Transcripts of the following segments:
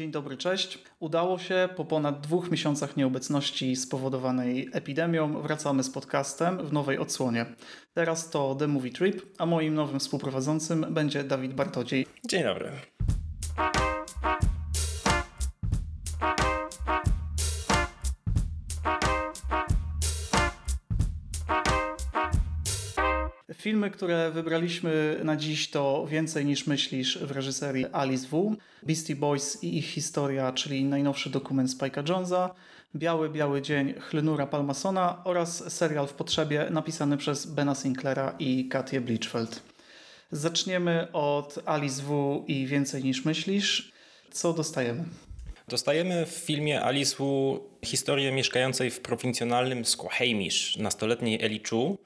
Dzień dobry, cześć. Udało się. Po ponad dwóch miesiącach nieobecności spowodowanej epidemią wracamy z podcastem w nowej odsłonie. Teraz to The Movie Trip, a moim nowym współprowadzącym będzie Dawid Bartodziej. Dzień dobry. Filmy, które wybraliśmy na dziś to Więcej niż myślisz w reżyserii Alice W. Beastie Boys i ich historia, czyli najnowszy dokument Spike'a Jonesa, Biały, Biały Dzień Chlynura Palmasona oraz serial w potrzebie napisany przez Bena Sinclaira i Katię Bleachfeld. Zaczniemy od Alice W i Więcej niż myślisz. Co dostajemy? Dostajemy w filmie Alice Wu historię mieszkającej w prowincjonalnym Squamish nastoletniej Eli Chu,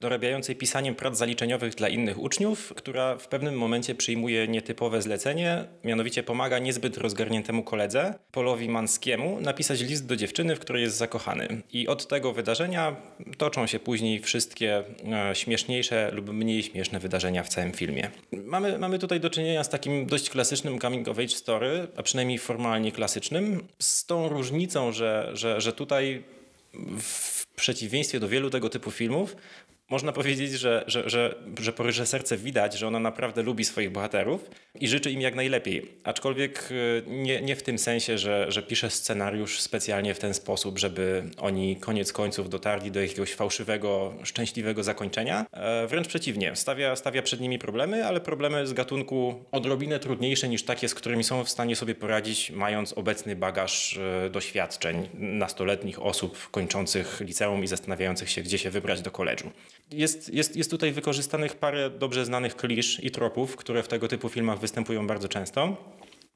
dorabiającej pisaniem prac zaliczeniowych dla innych uczniów, która w pewnym momencie przyjmuje nietypowe zlecenie, mianowicie pomaga niezbyt rozgarniętemu koledze, Polowi Manskiemu, napisać list do dziewczyny, w której jest zakochany. I od tego wydarzenia toczą się później wszystkie e, śmieszniejsze lub mniej śmieszne wydarzenia w całym filmie. Mamy, mamy tutaj do czynienia z takim dość klasycznym coming of age story, a przynajmniej formalnie klasycznym, z tą różnicą, że, że, że tutaj w przeciwieństwie do wielu tego typu filmów, można powiedzieć, że, że, że, że po reżyserce widać, że ona naprawdę lubi swoich bohaterów i życzy im jak najlepiej. Aczkolwiek y, nie, nie w tym sensie, że, że pisze scenariusz specjalnie w ten sposób, żeby oni koniec końców dotarli do jakiegoś fałszywego, szczęśliwego zakończenia. E, wręcz przeciwnie, stawia, stawia przed nimi problemy, ale problemy z gatunku odrobinę trudniejsze niż takie, z którymi są w stanie sobie poradzić, mając obecny bagaż e, doświadczeń nastoletnich osób kończących liceum i zastanawiających się, gdzie się wybrać do koledżu jest, jest, jest tutaj wykorzystanych parę dobrze znanych klisz i tropów, które w tego typu filmach występują bardzo często.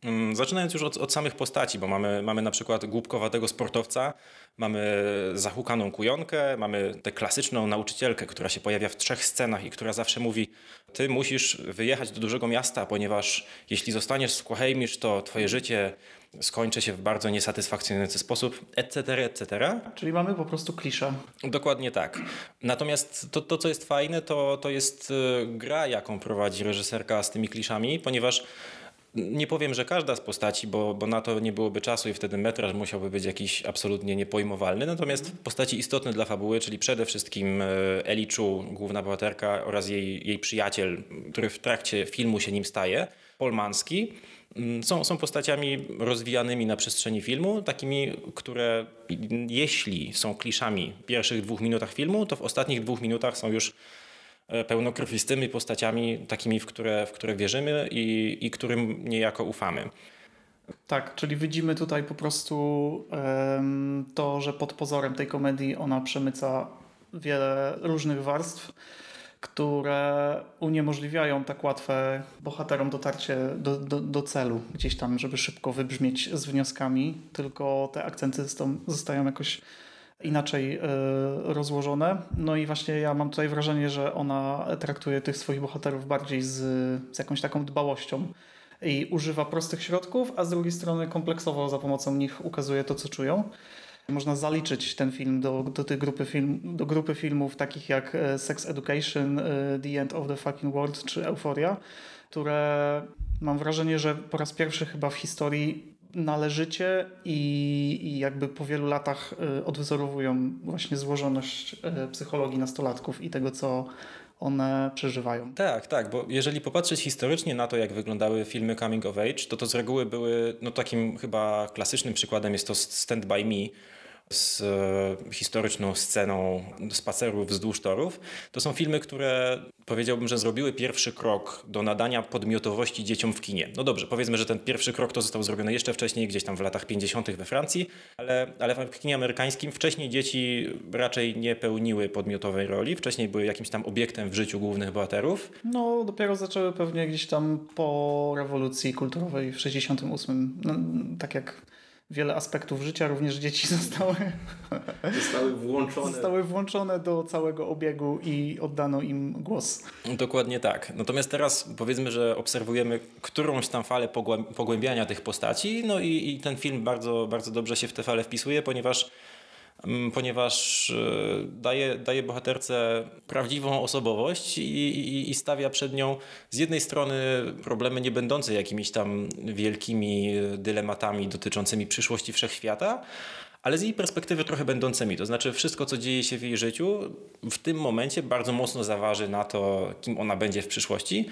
Mm, zaczynając już od, od, samych postaci, bo mamy, mamy na przykład głupkowatego sportowca, mamy zahukaną kujonkę, mamy tę klasyczną nauczycielkę, która się pojawia w trzech scenach i która zawsze mówi: Ty musisz wyjechać do dużego miasta, ponieważ jeśli zostaniesz w Squamish, to twoje życie skończy się w bardzo niesatysfakcjonujący sposób, etc., etc. Czyli mamy po prostu kliszę. Dokładnie tak. Natomiast to, to co jest fajne, to, to jest y, gra, jaką prowadzi reżyserka z tymi kliszami, ponieważ nie powiem, że każda z postaci, bo, bo na to nie byłoby czasu i wtedy metraż musiałby być jakiś absolutnie niepojmowalny. Natomiast postaci istotne dla fabuły, czyli przede wszystkim e, Eli Chu, główna bohaterka oraz jej, jej przyjaciel, który w trakcie filmu się nim staje, Polmanski, mm, są, są postaciami rozwijanymi na przestrzeni filmu, takimi, które jeśli są kliszami w pierwszych dwóch minutach filmu, to w ostatnich dwóch minutach są już pełnokrwistymi postaciami, takimi, w które, w które wierzymy i, i którym niejako ufamy. Tak, czyli widzimy tutaj po prostu um, to, że pod pozorem tej komedii ona przemyca wiele różnych warstw, które uniemożliwiają tak łatwe bohaterom dotarcie do, do, do celu, gdzieś tam, żeby szybko wybrzmieć z wnioskami, tylko te akcenty zostają jakoś inaczej e, rozłożone. No i właśnie ja mam tutaj wrażenie, że ona traktuje tych swoich bohaterów bardziej z, z jakąś taką dbałością i używa prostych środków, a z drugiej strony kompleksowo za pomocą nich ukazuje to, co czują. Można zaliczyć ten film do, do, tej grupy film, do grupy filmów takich jak e, Sex Education, e, The End of the Fucking World czy Euphoria, które mam wrażenie, że po raz pierwszy chyba w historii należycie i, i jakby po wielu latach y, odwzorowują właśnie złożoność y, psychologii nastolatków i tego, co one przeżywają. Tak, tak, bo jeżeli popatrzeć historycznie na to, jak wyglądały filmy coming of age, to to z reguły były, no takim chyba klasycznym przykładem jest to Stand By Me, z e, historyczną sceną spacerów wzdłuż torów. To są filmy, które powiedziałbym, że zrobiły pierwszy krok do nadania podmiotowości dzieciom w kinie. No dobrze, powiedzmy, że ten pierwszy krok to został zrobiony jeszcze wcześniej, gdzieś tam w latach 50. we Francji, ale, ale w kinie amerykańskim wcześniej dzieci raczej nie pełniły podmiotowej roli, wcześniej były jakimś tam obiektem w życiu głównych bohaterów. No, dopiero zaczęły pewnie gdzieś tam po rewolucji kulturowej w 68, no, tak jak wiele aspektów życia, również dzieci zostały, zostały, włączone. zostały włączone do całego obiegu i oddano im głos. Dokładnie tak. Natomiast teraz powiedzmy, że obserwujemy którąś tam falę pogłębiania tych postaci, no i, i ten film bardzo, bardzo dobrze się w tę falę wpisuje, ponieważ ponieważ e, daje, daje bohaterce prawdziwą osobowość i, i, i, stawia przed nią z jednej strony problemy nie będące jakimiś tam wielkimi dylematami dotyczącymi przyszłości wszechświata, ale z jej perspektywy trochę będącymi. To znaczy, wszystko, co dzieje się w jej życiu, w tym momencie bardzo mocno zaważy na to, kim ona będzie w przyszłości.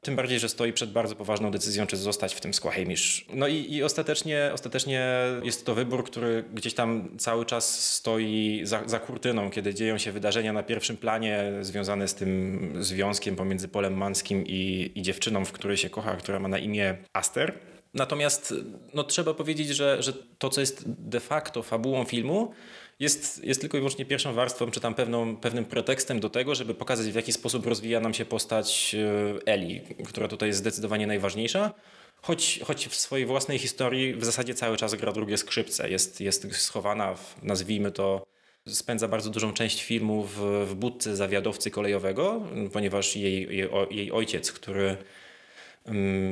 Tym bardziej, że stoi przed bardzo poważną decyzją, czy zostać w tym Squahamish. No i, i ostatecznie, ostatecznie jest to wybór, który gdzieś tam cały czas stoi za, za kurtyną, kiedy dzieją się wydarzenia na pierwszym planie związane z tym związkiem pomiędzy Polem Manskim i, i dziewczyną, w której się kocha, która ma na imię Aster. Natomiast no, trzeba powiedzieć, że, że to, co jest de facto fabułą filmu, jest, jest tylko i wyłącznie pierwszą warstwą, czy tam pewną, pewnym pretekstem do tego, żeby pokazać, w jaki sposób rozwija nam się postać e, Eli, która tutaj jest zdecydowanie najważniejsza. Choć, choć w swojej własnej historii w zasadzie cały czas gra drugie skrzypce. Jest, jest schowana, w, nazwijmy to, spędza bardzo dużą część filmu w, w budce zawiadowcy kolejowego, ponieważ jej, jej, jej ojciec, który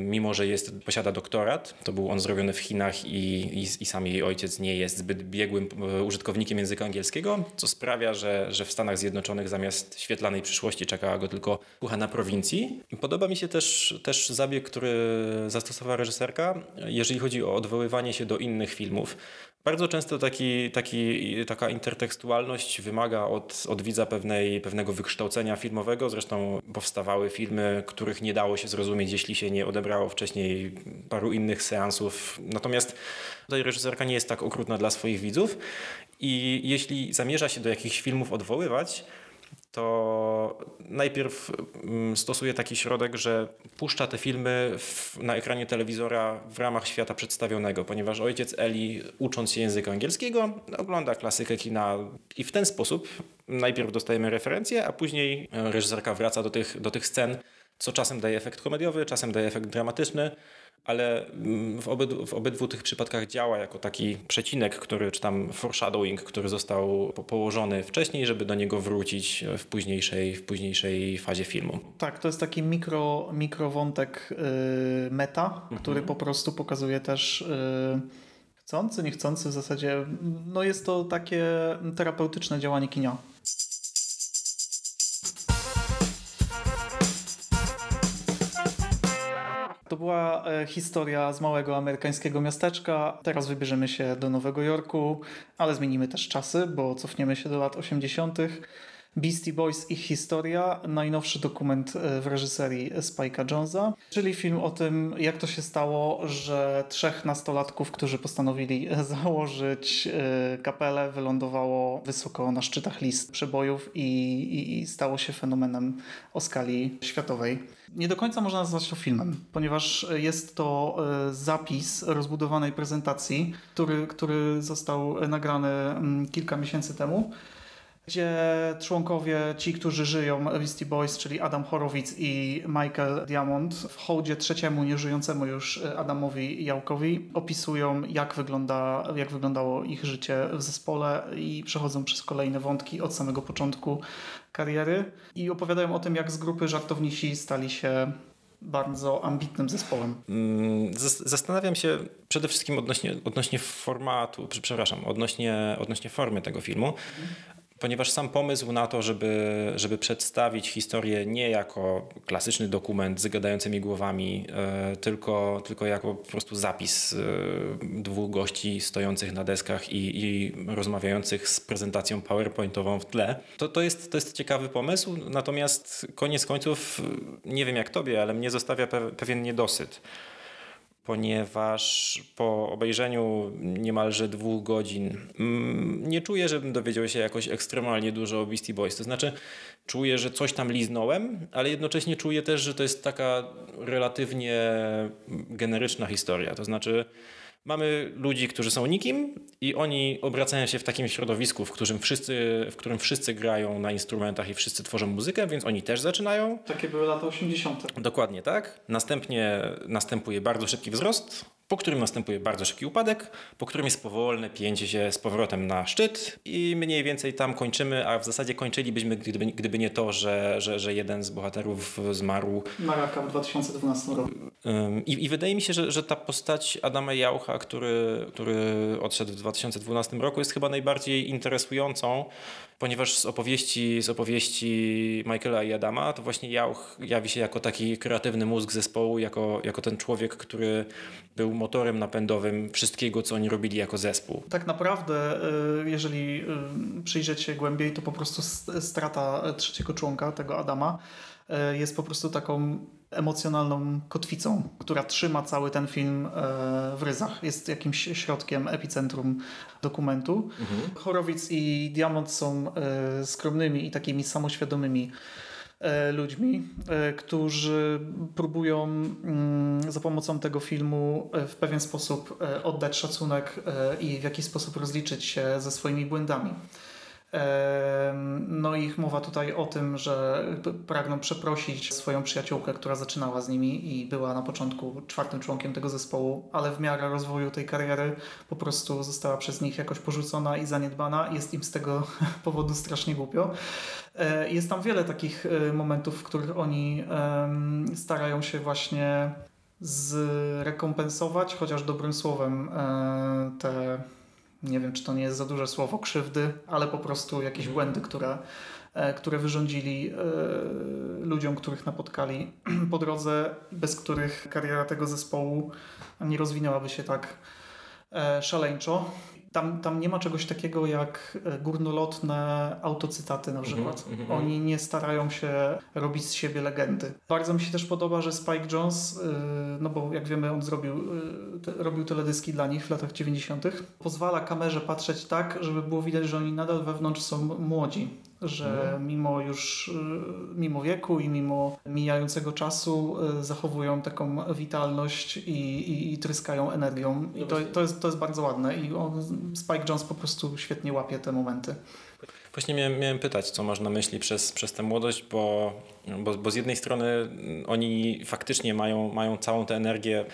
mimo że jest, posiada doktorat, to był on zrobiony w Chinach i, i, i sam jej ojciec nie jest zbyt biegłym e, użytkownikiem języka angielskiego, co sprawia, że, że w Stanach Zjednoczonych zamiast świetlanej przyszłości czekała go tylko kucha na prowincji. Podoba mi się też, też zabieg, który zastosowała reżyserka, jeżeli chodzi o odwoływanie się do innych filmów. Bardzo często taki, taki, taka intertekstualność wymaga od, od widza pewnej, pewnego wykształcenia filmowego. Zresztą powstawały filmy, których nie dało się zrozumieć, jeśli się nie odebrało wcześniej paru innych seansów. Natomiast tutaj reżyserka nie jest tak okrutna dla swoich widzów i jeśli zamierza się do jakichś filmów odwoływać, to najpierw mm, stosuje taki środek, że puszcza te filmy w, na ekranie telewizora w ramach świata przedstawionego, ponieważ ojciec Eli, ucząc się języka angielskiego, ogląda klasykę kina i w ten sposób najpierw dostajemy referencje, a później reżyserka wraca do tych, do tych scen, co czasem daje efekt komediowy, czasem daje efekt dramatyczny ale mm, w obydwu, w obydwu tych przypadkach działa jako taki przecinek, który, czy tam foreshadowing, który został położony wcześniej, żeby do niego wrócić w późniejszej, w późniejszej fazie filmu. Tak, to jest taki mikro, mikrowątek yy, meta, mhm. który po prostu pokazuje też yy, chcący, niechcący w zasadzie, no jest to takie terapeutyczne działanie kina. To była e, historia z małego amerykańskiego miasteczka. Teraz wybierzemy się do Nowego Jorku, ale zmienimy też czasy, bo cofniemy się do lat 80. Beastie Boys ich historia, najnowszy dokument e, w reżyserii Spike'a Jonesa, czyli film o tym, jak to się stało, że trzech nastolatków, którzy postanowili założyć e, kapelę, wylądowało wysoko na szczytach list przebojów i, i, i stało się fenomenem o skali światowej. Nie do końca można nazwać to filmem, ponieważ jest to e, zapis rozbudowanej prezentacji, który, który został nagrany mm, kilka miesięcy temu gdzie członkowie, ci, którzy żyją, Beastie Boys, czyli Adam Horowitz i Michael Diamond, w hołdzie trzeciemu, nieżyjącemu już Adamowi Jałkowi, opisują, jak, wygląda, jak wyglądało ich życie w zespole i przechodzą przez kolejne wątki od samego początku kariery i opowiadają o tym, jak z grupy żartownisi stali się bardzo ambitnym zespołem. Mm, zastanawiam się przede wszystkim odnośnie, odnośnie formatu, przepraszam, odnośnie, odnośnie formy tego filmu. Ponieważ sam pomysł na to, żeby, żeby przedstawić historię nie jako klasyczny dokument z gadającymi głowami, e, tylko, tylko jako po prostu zapis e, dwóch gości stojących na deskach i, i rozmawiających z prezentacją PowerPointową w tle, to, to, jest, to jest ciekawy pomysł, natomiast koniec końców, nie wiem jak tobie, ale mnie zostawia pewien niedosyt ponieważ po obejrzeniu niemalże dwóch godzin mm, nie czuję, żebym dowiedział się jakoś ekstremalnie dużo o Beastie Boys. To znaczy, czuję, że coś tam liznąłem, ale jednocześnie czuję też, że to jest taka relatywnie generyczna historia. To znaczy, Mamy ludzi, którzy są nikim i oni obracają się w takim środowisku, w którym wszyscy, w którym wszyscy grają na instrumentach i wszyscy tworzą muzykę, więc oni też zaczynają. Takie były lata 80. Dokładnie tak. Następnie następuje bardzo szybki wzrost, po którym następuje bardzo szybki upadek, po którym jest powolne pięcie się z powrotem na szczyt i mniej więcej tam kończymy, a w zasadzie kończylibyśmy, gdyby, gdyby nie to, że, że, że jeden z bohaterów zmarł. Na raka w 2012 roku. I, I, wydaje mi się, że, że ta postać Adama Jaucha, który, który odszedł w 2012 roku, jest chyba najbardziej interesującą, ponieważ z opowieści, z opowieści Michaela i Adama, to właśnie Jauch jawi się jako taki kreatywny mózg zespołu, jako, jako ten człowiek, który był motorem napędowym wszystkiego, co oni robili jako zespół. Tak naprawdę, y, jeżeli y, przyjrzeć się głębiej, to po prostu strata trzeciego członka, tego Adama, y, jest po prostu taką emocjonalną kotwicą, która trzyma cały ten film w ryzach. Jest jakimś środkiem, epicentrum dokumentu. Mhm. Chorowic i Diamond są skromnymi i takimi samoświadomymi E, ludźmi, e, którzy próbują mm, za pomocą tego filmu e, w pewien sposób oddać szacunek i w jakiś sposób rozliczyć się ze swoimi błędami. No ich mowa tutaj o tym, że pragną przeprosić swoją przyjaciółkę, która zaczynała z nimi i była na początku czwartym członkiem tego zespołu, ale w miarę rozwoju tej kariery po prostu została przez nich jakoś porzucona i zaniedbana. Jest im z tego powodu strasznie głupio. E, jest tam wiele takich e, momentów, w których oni starają się właśnie zrekompensować, chociaż dobrym słowem, e, te nie wiem, czy to nie jest za duże słowo, krzywdy, ale po prostu jakieś mhm. błędy, które, e, które wyrządzili e, ludziom, których napotkali po drodze, bez których kariera tego zespołu nie rozwinęłaby się tak e, szaleńczo tam, tam nie ma czegoś takiego jak e, górnolotne autocytaty na przykład. Mm -hmm. Oni nie starają się robić z siebie legendy. Bardzo mi się też podoba, że Spike Jones, e, no bo jak wiemy on zrobił, e, te, robił teledyski dla nich w latach 90., pozwala kamerze patrzeć tak, żeby było widać, że oni nadal wewnątrz są młodzi że mhm. mimo już, mimo wieku i mimo mijającego czasu zachowują taką witalność i, i, i tryskają energią. I to, to, jest, to jest bardzo ładne i on, Spike Jones po prostu świetnie łapie te momenty. Właśnie miałem, miałem, pytać, co masz na myśli przez, przez tę młodość, bo, bo, bo, z jednej strony oni faktycznie mają, mają całą tę energię,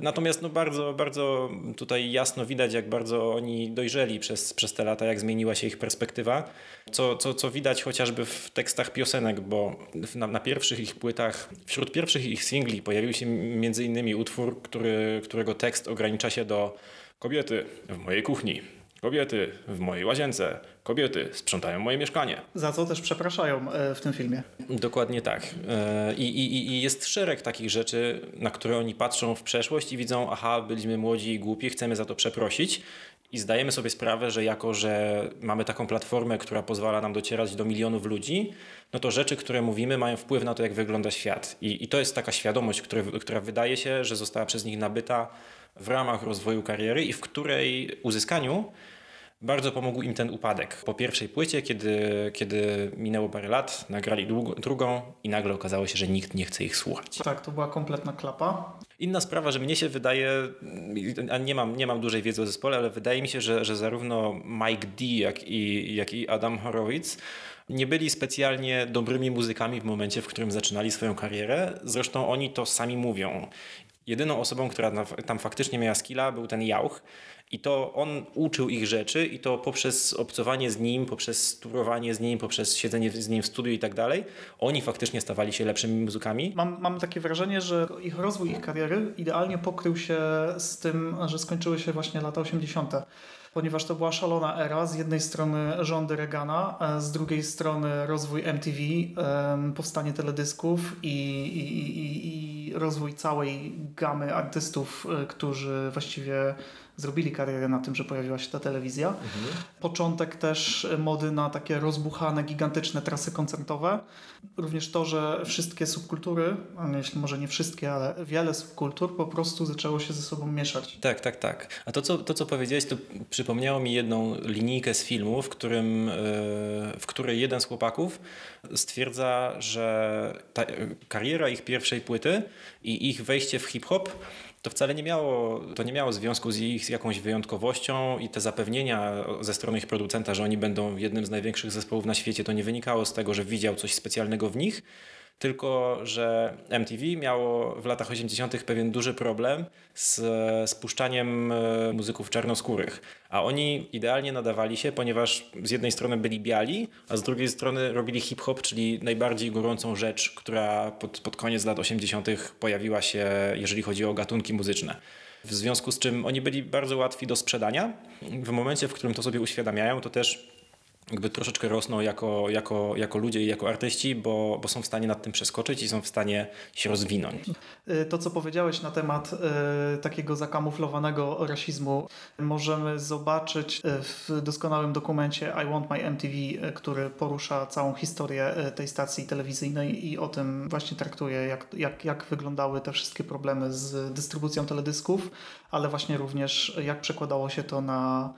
natomiast no bardzo, bardzo tutaj jasno widać, jak bardzo oni dojrzeli przez, przez te lata, jak zmieniła się ich perspektywa, co, co, co widać chociażby w tekstach piosenek, bo na, na pierwszych ich płytach, wśród pierwszych ich singli pojawił się między innymi utwór, który, którego tekst ogranicza się do kobiety w mojej kuchni, kobiety w mojej łazience, kobiety sprzątają moje mieszkanie. Za co też przepraszają e, w tym filmie. Dokładnie tak. E, I, i, I jest szereg takich rzeczy, na które oni patrzą w przeszłość i widzą, aha, byliśmy młodzi i głupi, chcemy za to przeprosić. I zdajemy sobie sprawę, że jako, że mamy taką platformę, która pozwala nam docierać do milionów ludzi, no to rzeczy, które mówimy, mają wpływ na to, jak wygląda świat. I, i to jest taka świadomość, która, która wydaje się, że została przez nich nabyta w ramach rozwoju kariery i w której uzyskaniu bardzo pomógł im ten upadek. Po pierwszej płycie, kiedy, kiedy minęło parę lat, nagrali długo, drugą i nagle okazało się, że nikt nie chce ich słuchać. Tak, to była kompletna klapa. Inna sprawa, że mnie się wydaje, a nie mam, nie mam dużej wiedzy o zespole, ale wydaje mi się, że, że zarówno Mike D, jak i, jak i Adam Horowitz nie byli specjalnie dobrymi muzykami w momencie, w którym zaczynali swoją karierę. Zresztą oni to sami mówią. Jedyną osobą, która tam faktycznie miała skilla, był ten Jauch. I to on uczył ich rzeczy i to poprzez obcowanie z nim, poprzez turowanie z nim, poprzez siedzenie z nim w studiu i tak dalej, oni faktycznie stawali się lepszymi muzykami. Mam, mam takie wrażenie, że ich rozwój ich kariery idealnie pokrył się z tym, że skończyły się właśnie lata 80 ponieważ to była szalona era. Z jednej strony rządy Reagana, z drugiej strony rozwój MTV, powstanie teledysków i, i, i, i rozwój całej gamy artystów, e, którzy właściwie zrobili karierę na tym, że pojawiła się ta telewizja. Mhm. Początek też mody na takie rozbuchane, gigantyczne trasy koncertowe. Również to, że wszystkie subkultury, jeśli może nie wszystkie, ale wiele subkultur po prostu zaczęło się ze sobą mieszać. Tak, tak, tak. A to, co, to, co powiedziałeś, to przypomniało mi jedną linijkę z filmu, w, którym, e, w której jeden z chłopaków stwierdza, że ta kariera ich pierwszej płyty i ich wejście w hip-hop to wcale nie miało, to nie miało związku z ich jakąś wyjątkowością i te zapewnienia ze strony ich producenta, że oni będą jednym z największych zespołów na świecie, to nie wynikało z tego, że widział coś specjalnego w nich, Tylko, że MTV miało w latach 80. pewien duży problem z spuszczaniem e, muzyków czarnoskórych. A oni idealnie nadawali się, ponieważ z jednej strony byli biali, a z drugiej strony robili hip-hop, czyli najbardziej gorącą rzecz, która pod, pod koniec lat 80. pojawiła się, jeżeli chodzi o gatunki muzyczne. W związku z czym oni byli bardzo łatwi do sprzedania. W momencie, w którym to sobie uświadamiają, to też jakby troszeczkę rosną jako, jako, jako ludzie i jako artyści, bo, bo są w stanie nad tym przeskoczyć i są w stanie się rozwinąć. Y, to, co powiedziałeś na temat y, takiego zakamuflowanego rasizmu, możemy zobaczyć y, w doskonałym dokumencie I Want My MTV, który porusza całą historię tej stacji telewizyjnej i o tym właśnie traktuje, jak, jak, jak wyglądały te wszystkie problemy z dystrybucją teledysków, ale właśnie również jak przekładało się to na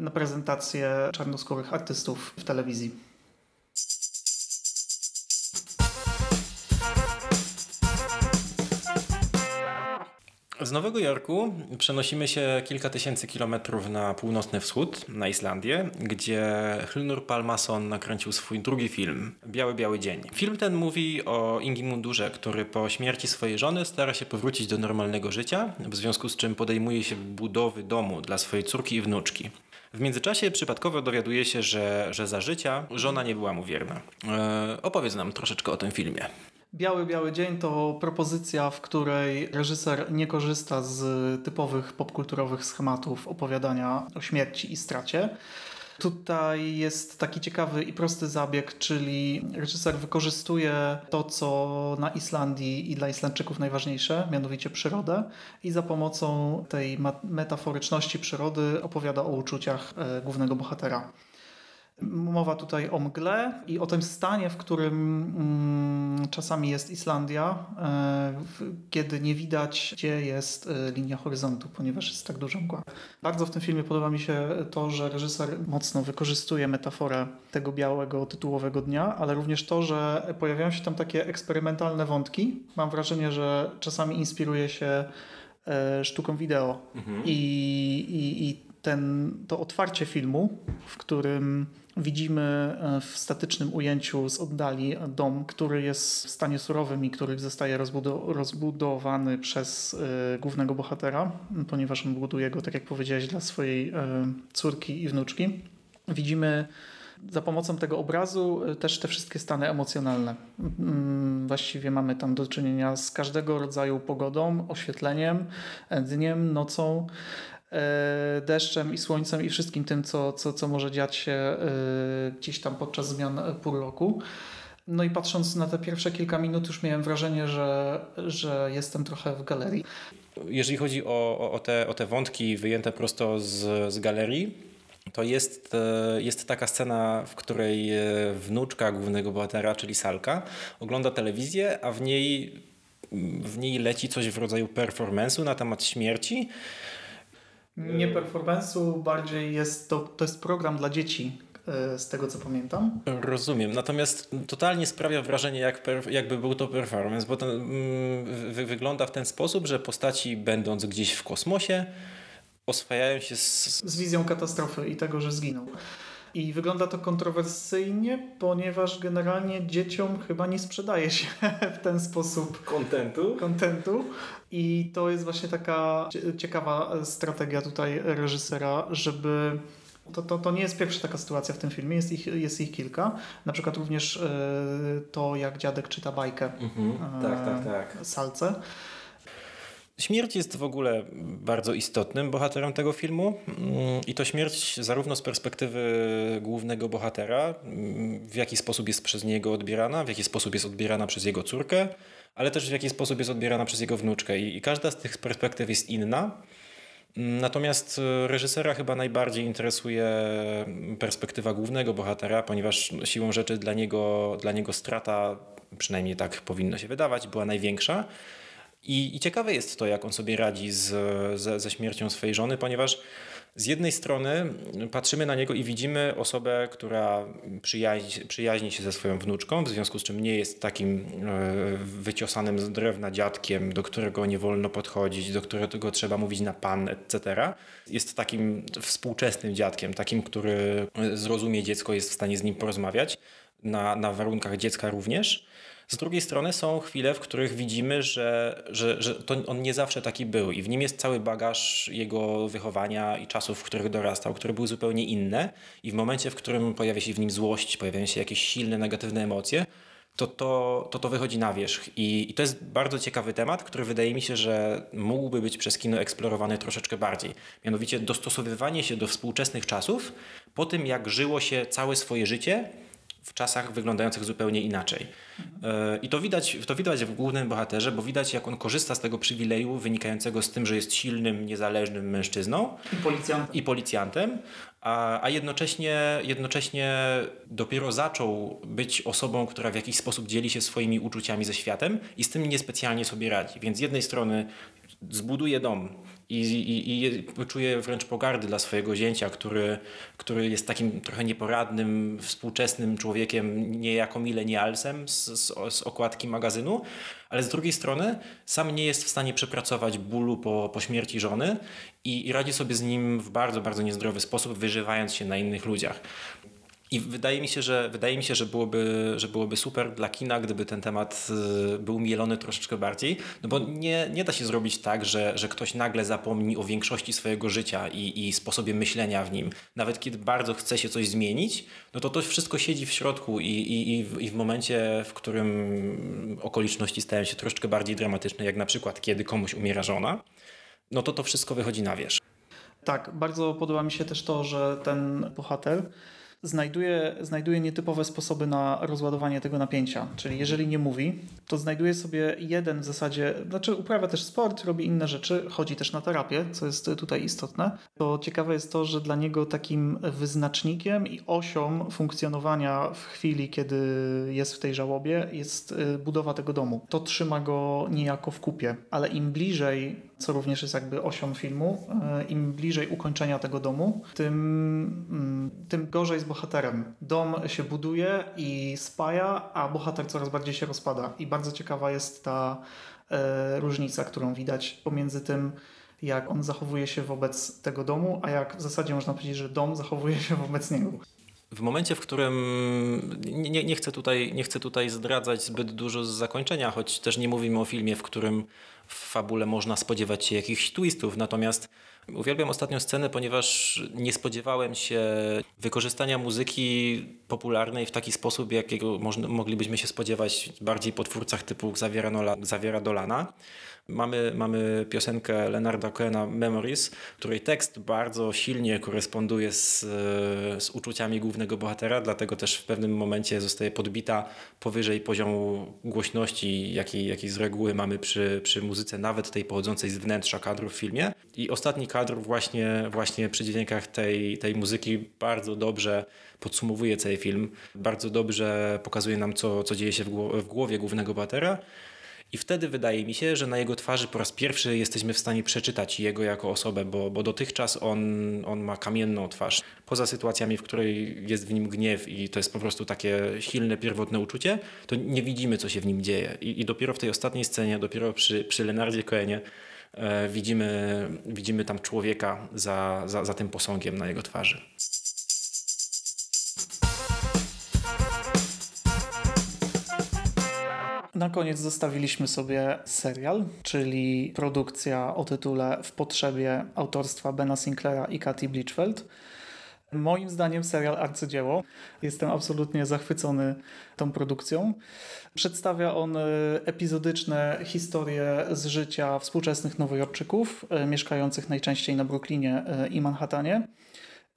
na prezentację czarnoskórych artystów w telewizji. Z Nowego Jorku przenosimy się kilka tysięcy kilometrów na północny wschód, na Islandię, gdzie Hlynur Palmason nakręcił swój drugi film, Biały Biały Dzień. Film ten mówi o Ingimundurze, który po śmierci swojej żony stara się powrócić do normalnego życia, w związku z czym podejmuje się budowy domu dla swojej córki i wnuczki. W międzyczasie przypadkowo dowiaduje się, że, że za życia żona nie była mu wierna. E, opowiedz nam troszeczkę o tym filmie. Biały Biały Dzień to propozycja, w której reżyser nie korzysta z typowych popkulturowych schematów opowiadania o śmierci i stracie. Tutaj jest taki ciekawy i prosty zabieg, czyli reżyser wykorzystuje to, co na Islandii i dla Islandczyków najważniejsze, mianowicie przyrodę, i za pomocą tej metaforyczności przyrody opowiada o uczuciach e, głównego bohatera. Mowa tutaj o mgle i o tym stanie, w którym mm, czasami jest Islandia, e, kiedy nie widać, gdzie jest e, linia horyzontu, ponieważ jest tak duża mgła. Bardzo w tym filmie podoba mi się to, że reżyser mocno wykorzystuje metaforę tego białego tytułowego dnia, ale również to, że pojawiają się tam takie eksperymentalne wątki. Mam wrażenie, że czasami inspiruje się e, sztuką wideo mhm. i, i, i ten, to otwarcie filmu, w którym Widzimy e, w statycznym ujęciu z oddali dom, który jest w stanie surowym i który zostaje rozbudowany przez e, głównego bohatera, ponieważ on buduje go, tak jak powiedziałeś, dla swojej e, córki i wnuczki. Widzimy za pomocą tego obrazu też te wszystkie stany emocjonalne. Mm, właściwie mamy tam do czynienia z każdego rodzaju pogodą, oświetleniem, dniem, nocą. E, deszczem i słońcem i wszystkim tym, co, co, co może dziać się e, gdzieś tam podczas zmian pół roku. No i patrząc na te pierwsze kilka minut, już miałem wrażenie, że, że jestem trochę w galerii. Jeżeli chodzi o, o, te, o te wątki wyjęte prosto z, z galerii, to jest, e, jest taka scena, w której wnuczka głównego bohatera, czyli Salka, ogląda telewizję, a w niej, w niej leci coś w rodzaju performance'u na temat śmierci nie performance'u, bardziej jest to, to jest program dla dzieci, e, z tego co pamiętam. Rozumiem, natomiast totalnie sprawia wrażenie, jak jakby był to performance, bo to mm, wygląda w ten sposób, że postaci będąc gdzieś w kosmosie oswajają się z... Z wizją katastrofy i tego, że zginął. I wygląda to kontrowersyjnie, ponieważ generalnie dzieciom chyba nie sprzedaje się w ten sposób kontentu. kontentu. I to jest właśnie taka ciekawa strategia tutaj reżysera, żeby to, to, to nie jest pierwsza taka sytuacja w tym filmie, jest ich, jest ich kilka. Na przykład również y, to, jak dziadek czyta bajkę. Mhm. tak, tak, tak. Salce. Śmierć jest w ogóle bardzo istotnym bohaterem tego filmu mm, i to śmierć zarówno z perspektywy głównego bohatera, mm, w jaki sposób jest przez niego odbierana, w jaki sposób jest odbierana przez jego córkę, ale też w jaki sposób jest odbierana przez jego wnuczkę. I, i każda z tych perspektyw jest inna. Mm, natomiast e, reżysera chyba najbardziej interesuje perspektywa głównego bohatera, ponieważ siłą rzeczy dla niego, dla niego strata, przynajmniej tak powinno się wydawać, była największa. I, I, ciekawe jest to, jak on sobie radzi z, ze, ze śmiercią swojej żony, ponieważ z jednej strony patrzymy na niego i widzimy osobę, która przyjaźni, przyjaźni się ze swoją wnuczką, w związku z czym nie jest takim e, wyciosanym z drewna dziadkiem, do którego nie wolno podchodzić, do którego trzeba mówić na pan, etc. Jest takim współczesnym dziadkiem, takim, który zrozumie dziecko, jest w stanie z nim porozmawiać. na, na warunkach dziecka również. Z drugiej strony są chwile, w których widzimy, że, że, że to on nie zawsze taki był i w nim jest cały bagaż jego wychowania i czasów, w których dorastał, które były zupełnie inne i w momencie, w którym pojawia się w nim złość, pojawiają się jakieś silne, negatywne emocje, to to, to, to wychodzi na wierzch. I, I to jest bardzo ciekawy temat, który wydaje mi się, że mógłby być przez kino eksplorowany troszeczkę bardziej. Mianowicie dostosowywanie się do współczesnych czasów po tym, jak żyło się całe swoje życie w czasach wyglądających zupełnie inaczej. E, I to widać, to widać w głównym bohaterze, bo widać, jak on korzysta z tego przywileju wynikającego z tym, że jest silnym, niezależnym mężczyzną i policjantem, i policjantem a, a jednocześnie, jednocześnie dopiero zaczął być osobą, która w jakiś sposób dzieli się swoimi uczuciami ze światem i z tym niespecjalnie sobie radzi. Więc z jednej strony zbuduje dom i, i, i czuje wręcz pogardy dla swojego zięcia, który, który jest takim trochę nieporadnym, współczesnym człowiekiem, niejako milenialsem z, z, z okładki magazynu, ale z drugiej strony sam nie jest w stanie przepracować bólu po, po śmierci żony i, i radzi sobie z nim w bardzo, bardzo niezdrowy sposób, wyżywając się na innych ludziach. I wydaje mi się, że, wydaje mi się, że, byłoby, że byłoby super dla kina, gdyby ten temat y, był mielony troszeczkę bardziej, no bo nie, nie da się zrobić tak, że, że ktoś nagle zapomni o większości swojego życia i, i sposobie myślenia w nim. Nawet kiedy bardzo chce się coś zmienić, no to to wszystko siedzi w środku i, i, i, w, i w momencie, w którym okoliczności stają się troszeczkę bardziej dramatyczne, jak na przykład kiedy komuś umiera żona, no to to wszystko wychodzi na wierzch. Tak, bardzo podoba mi się też to, że ten bohater znajduje, znajduje nietypowe sposoby na rozładowanie tego napięcia. Czyli jeżeli nie mówi, to znajduje sobie jeden w zasadzie, znaczy uprawia też sport, robi inne rzeczy, chodzi też na terapię, co jest tutaj istotne. To ciekawe jest to, że dla niego takim wyznacznikiem i osią funkcjonowania w chwili, kiedy jest w tej żałobie, jest y, budowa tego domu. To trzyma go niejako w kupie, ale im bliżej, co również jest jakby osią filmu, y, im bliżej ukończenia tego domu, tym, mm, tym gorzej z bohaterem. Dom się buduje i spaja, a bohater coraz bardziej się rozpada. I bardzo ciekawa jest ta e, różnica, którą widać pomiędzy tym, jak on zachowuje się wobec tego domu, a jak w zasadzie można powiedzieć, że dom zachowuje się wobec niego. W momencie, w którym nie, nie, chcę tutaj, nie chcę tutaj zdradzać zbyt dużo z zakończenia, choć też nie mówimy o filmie, w którym w fabule można spodziewać się jakichś twistów, natomiast Uwielbiam ostatnią scenę, ponieważ nie spodziewałem się wykorzystania muzyki popularnej w taki sposób, jakiego moglibyśmy się spodziewać bardziej po twórcach typu Xaviera Dolana. Mamy, mamy piosenkę Leonarda Cohena Memories, której tekst bardzo silnie koresponduje z, z uczuciami głównego bohatera, dlatego też w pewnym momencie zostaje podbita powyżej poziomu głośności, jakiej, jakiej z reguły mamy przy, przy muzyce, nawet tej pochodzącej z wnętrza kadru w filmie. I ostatni kadr właśnie, właśnie przy dźwiękach tej, tej muzyki bardzo dobrze podsumowuje cały film, bardzo dobrze pokazuje nam, co, co dzieje się w, głowie głównego bohatera. I wtedy wydaje mi się, że na jego twarzy po raz pierwszy jesteśmy w stanie przeczytać jego jako osobę, bo, bo dotychczas on, on ma kamienną twarz. Poza sytuacjami, w której jest w nim gniew i to jest po prostu takie silne, pierwotne uczucie, to nie widzimy, co się w nim dzieje. I, i dopiero w tej ostatniej scenie, dopiero przy, przy Lenardzie Coenie e, widzimy, widzimy tam człowieka za, za, za tym posągiem na jego twarzy. Na koniec zostawiliśmy sobie serial, czyli produkcja o tytule W potrzebie autorstwa Bena Sinclaira i Katy Blichfeld. Moim zdaniem serial arcydzieło. Jestem absolutnie zachwycony tą produkcją. Przedstawia on e, epizodyczne historie z życia współczesnych nowojorczyków, e, mieszkających najczęściej na Brooklynie e, i Manhattanie.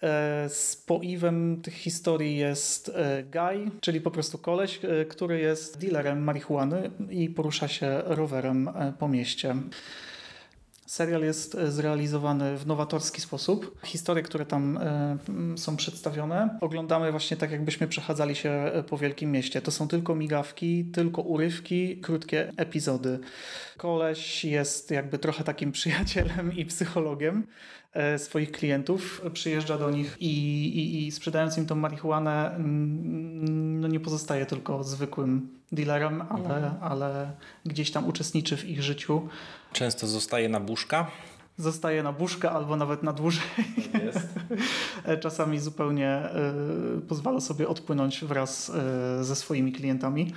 E, Spoiwem tych historii jest e, Guy, czyli po prostu koleś, e, który jest dealerem marihuany i porusza się rowerem po mieście. Serial jest zrealizowany w nowatorski sposób. Historie, które tam są przedstawione, oglądamy właśnie tak, jakbyśmy przechadzali się po wielkim mieście. To są tylko migawki, tylko urywki, krótkie epizody. Koleś jest jakby trochę takim przyjacielem i psychologiem E, swoich klientów, przyjeżdża do nich i, i, i sprzedając im tą marihuanę, mm, no nie pozostaje tylko zwykłym dealerem, ale, mhm. ale gdzieś tam uczestniczy w ich życiu. Często zostaje na buszka zostaje na buszkę albo nawet na dłużej. Tak jest. Czasami zupełnie pozwala sobie odpłynąć wraz ze swoimi klientami.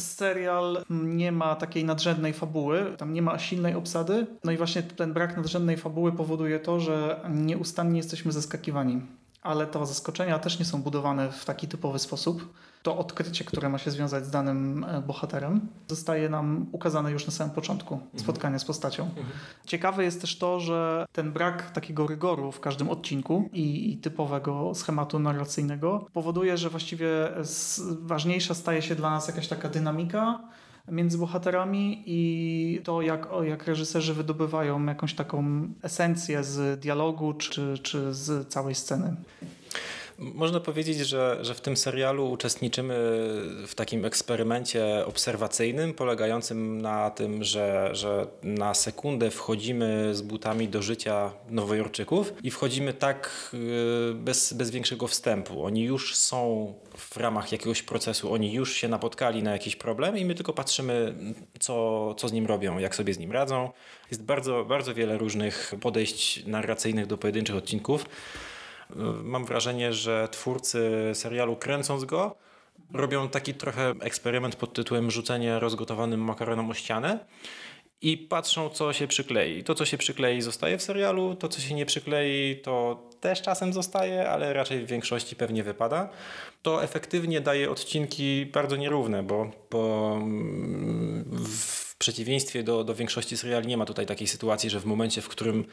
Serial nie ma takiej nadrzędnej fabuły, tam nie ma silnej obsady. No i właśnie ten brak nadrzędnej fabuły powoduje to, że nieustannie jesteśmy zaskakiwani ale te zaskoczenia też nie są budowane w taki typowy sposób. To odkrycie, które ma się związać z danym e, bohaterem, zostaje nam ukazane już na samym początku mhm. spotkania z postacią. Mhm. Ciekawe jest też to, że ten brak takiego rygoru w każdym odcinku i, i typowego schematu narracyjnego powoduje, że właściwie ważniejsza staje się dla nas jakaś taka dynamika, między bohaterami i to, jak, jak reżyserzy wydobywają jakąś taką esencję z dialogu czy, czy z całej sceny. Można powiedzieć, że, że w tym serialu uczestniczymy w takim eksperymencie obserwacyjnym, polegającym na tym, że, że na sekundę wchodzimy z butami do życia Nowojorczyków i wchodzimy tak y, bez, bez większego wstępu. Oni już są w ramach jakiegoś procesu, oni już się napotkali na jakiś problem i my tylko patrzymy, co, co z nim robią, jak sobie z nim radzą. Jest bardzo, bardzo wiele różnych podejść narracyjnych do pojedynczych odcinków mam wrażenie, że twórcy serialu kręcąc go robią taki trochę eksperyment pod tytułem rzucenie rozgotowanym makaronem o ścianę i patrzą, co się przyklei. To, co się przyklei, zostaje w serialu, to, co się nie przyklei, to też czasem zostaje, ale raczej w większości pewnie wypada. To efektywnie daje odcinki bardzo nierówne, bo, bo w przeciwieństwie do, do większości seriali nie ma tutaj takiej sytuacji, że w momencie, w którym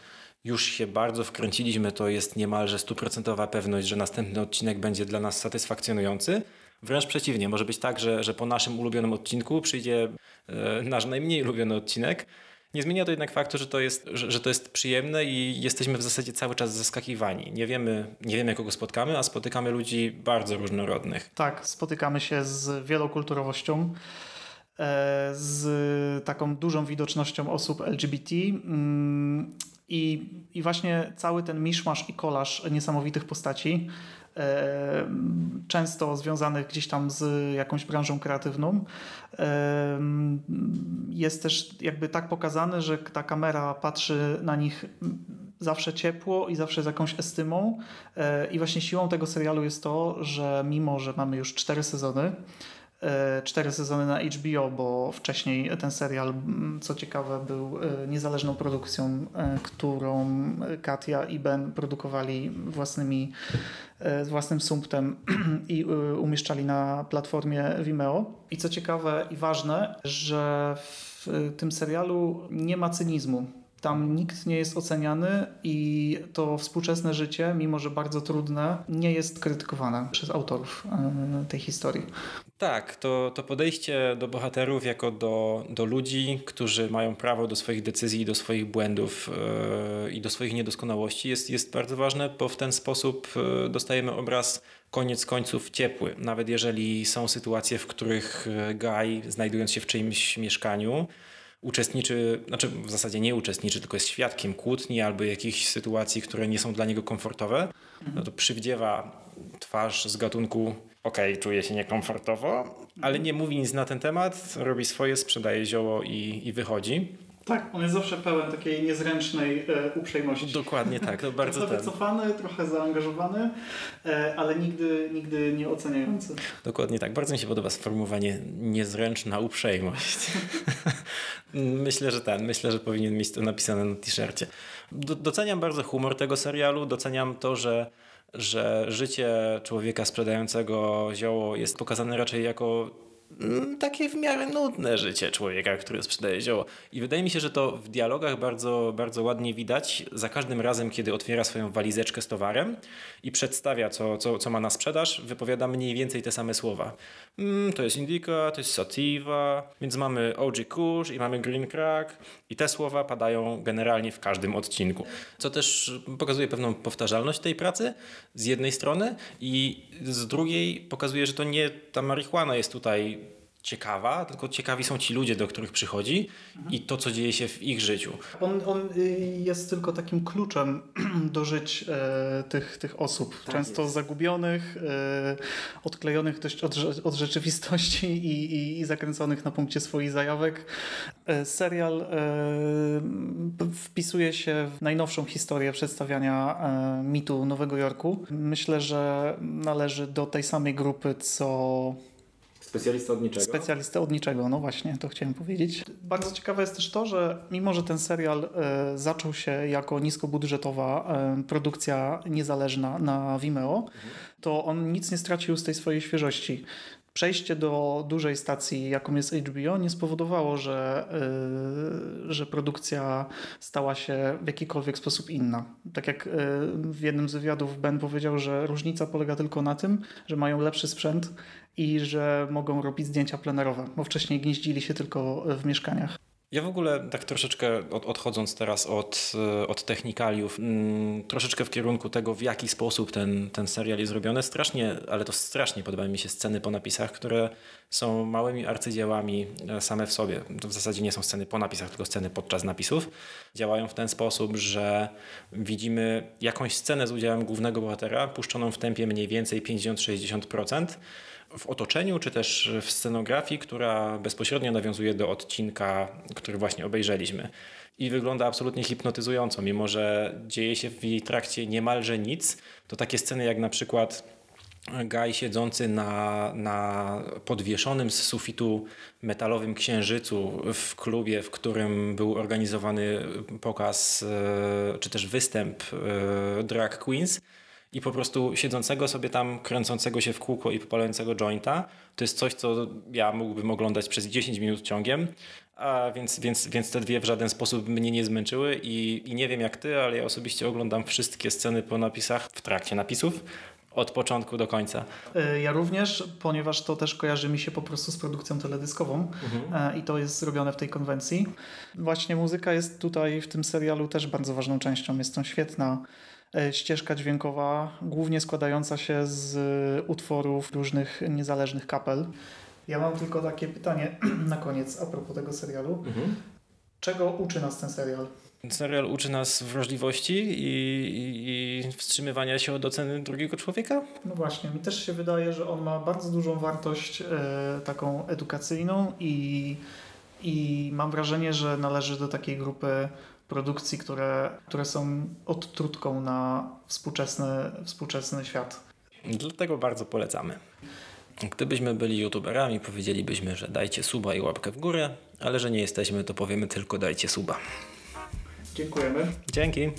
już się bardzo wkręciliśmy, to jest niemalże stuprocentowa pewność, że następny odcinek będzie dla nas satysfakcjonujący. Wręcz przeciwnie, może być tak, że, że po naszym ulubionym odcinku przyjdzie e, nasz najmniej ulubiony odcinek. Nie zmienia to jednak faktu, że to, jest, że, że, to jest przyjemne i jesteśmy w zasadzie cały czas zaskakiwani. Nie wiemy, nie wiemy, kogo spotkamy, a spotykamy ludzi bardzo różnorodnych. Tak, spotykamy się z wielokulturowością, z taką dużą widocznością osób LGBT. Mm, i, I właśnie cały ten miszmasz i kolaż niesamowitych postaci, e, często związanych gdzieś tam z jakąś branżą kreatywną, e, jest też jakby tak pokazany, że ta kamera patrzy na nich zawsze ciepło i zawsze z jakąś estymą. E, I właśnie siłą tego serialu jest to, że mimo, że mamy już cztery sezony, E, cztery sezony na HBO, bo wcześniej ten serial, co ciekawe, był e, niezależną produkcją, e, którą Katia i Ben produkowali własnymi, własnym sumptem i umieszczali na platformie Vimeo. I co ciekawe i ważne, że w tym serialu nie ma cynizmu. Tam nikt nie jest oceniany i to współczesne życie, mimo że bardzo trudne, nie jest krytykowane przez autorów tej historii. Tak, to, to podejście do bohaterów jako do, do ludzi, którzy mają prawo do swoich decyzji, do swoich błędów yy, i do swoich niedoskonałości jest, jest bardzo ważne, bo w ten sposób yy, dostajemy obraz koniec końców ciepły. Nawet jeżeli są sytuacje, w których e, Guy, znajdując się w czyimś mieszkaniu, uczestniczy, znaczy w zasadzie nie uczestniczy, tylko jest świadkiem kłótni albo jakichś sytuacji, które nie są dla niego komfortowe, no to przywdziewa twarz z gatunku okej, okay, czuje się niekomfortowo, ale nie mówi nic na ten temat, robi swoje, sprzedaje zioło i, i wychodzi. Tak, on jest zawsze pełen takiej niezręcznej e, uprzejmości. Dokładnie tak, to bardzo Trochę wycofany, trochę zaangażowany, e, ale nigdy, nigdy nie oceniający. Dokładnie tak, bardzo mi się podoba sformułowanie niezręczna uprzejmość. myślę, że ten, myślę, że powinien mieć to napisane na t-shircie. doceniam bardzo humor tego serialu, doceniam to, że że życie człowieka sprzedającego zioło jest pokazane raczej jako takie w miarę nudne życie człowieka, który sprzedaje zioło. I wydaje mi się, że to w dialogach bardzo, bardzo ładnie widać. Za każdym razem, kiedy otwiera swoją walizeczkę z towarem i przedstawia, co, co, co ma na sprzedaż, wypowiada mniej więcej te same słowa. Mm, to jest Indica, to jest Sativa, więc mamy OG Kush i mamy Green Crack i te słowa padają generalnie w każdym odcinku. Co też pokazuje pewną powtarzalność tej pracy z jednej strony i z drugiej pokazuje, że to nie ta marihuana jest tutaj ciekawa, tylko ciekawi są ci ludzie, do których przychodzi mhm. i to, co dzieje się w ich życiu. On, on y, jest tylko takim kluczem do żyć e, tych, tych osób, tak często jest. zagubionych, e, odklejonych dość od, od rzeczywistości i, i, i, zakręconych na punkcie swoich zajawek. E, serial e, wpisuje się w najnowszą historię przedstawiania e, mitu Nowego Jorku. Myślę, że należy do tej samej grupy, co Specjalista od niczego? Specjalista od niczego, no właśnie, to chciałem powiedzieć. Bardzo ciekawe jest też to, że mimo, że ten serial e, zaczął się jako niskobudżetowa e, produkcja niezależna na Vimeo, mhm. to on nic nie stracił z tej swojej świeżości przejście do dużej stacji, jaką jest HBO, nie spowodowało, że, yy, że produkcja stała się w jakikolwiek sposób inna. Tak jak yy, w jednym z wywiadów Ben powiedział, że różnica polega tylko na tym, że mają lepszy sprzęt i że mogą robić zdjęcia plenerowe, bo wcześniej gnieździli się tylko w mieszkaniach. Ja w ogóle tak troszeczkę odchodząc teraz od, e, od technikaliów, mm, troszeczkę w kierunku tego, w jaki sposób ten, ten serial jest zrobiony. Strasznie, ale to strasznie podobają mi się sceny po napisach, które są małymi arcydziełami e, same w sobie. To w zasadzie nie są sceny po napisach, tylko sceny podczas napisów. Działają w ten sposób, że widzimy jakąś scenę z udziałem głównego bohatera, puszczoną w tempie mniej więcej 50-60%, w otoczeniu, czy też w scenografii, która bezpośrednio nawiązuje do odcinka, który właśnie obejrzeliśmy. I wygląda absolutnie hipnotyzująco, mimo że dzieje się w jej trakcie niemalże nic. To takie sceny jak na przykład Gaj siedzący na, na podwieszonym z sufitu metalowym księżycu w klubie, w którym był organizowany pokaz e, czy też występ e, drag queens i po prostu siedzącego sobie tam, kręcącego się w kółko i popalającego jointa, to jest coś, co ja mógłbym oglądać przez 10 minut ciągiem, a więc, więc, więc te dwie w żaden sposób mnie nie zmęczyły i, i nie wiem jak ty, ale ja osobiście oglądam wszystkie sceny po napisach w trakcie napisów, od początku do końca. E, ja również, ponieważ to też kojarzy mi się po prostu z produkcją teledyskową mhm. E, i to jest zrobione w tej konwencji. Właśnie muzyka jest tutaj w tym serialu też bardzo ważną częścią. Jest to świetna ścieżka dźwiękowa, głównie składająca się z utworów różnych niezależnych kapel. Ja mam tylko takie pytanie na koniec a propos tego serialu. Mhm. Czego uczy nas ten serial? Serial uczy nas wrażliwości i, i, i, wstrzymywania się od oceny drugiego człowieka? No właśnie, mi też się wydaje, że on ma bardzo dużą wartość e, taką edukacyjną i, i mam wrażenie, że należy do takiej grupy produkcji, które, które są odtrutką na współczesny, współczesny świat. Dlatego bardzo polecamy. Gdybyśmy byli youtuberami, powiedzielibyśmy, że dajcie suba i łapkę w górę, ale że nie jesteśmy, to powiemy tylko dajcie suba. Dziękujemy. Dzięki.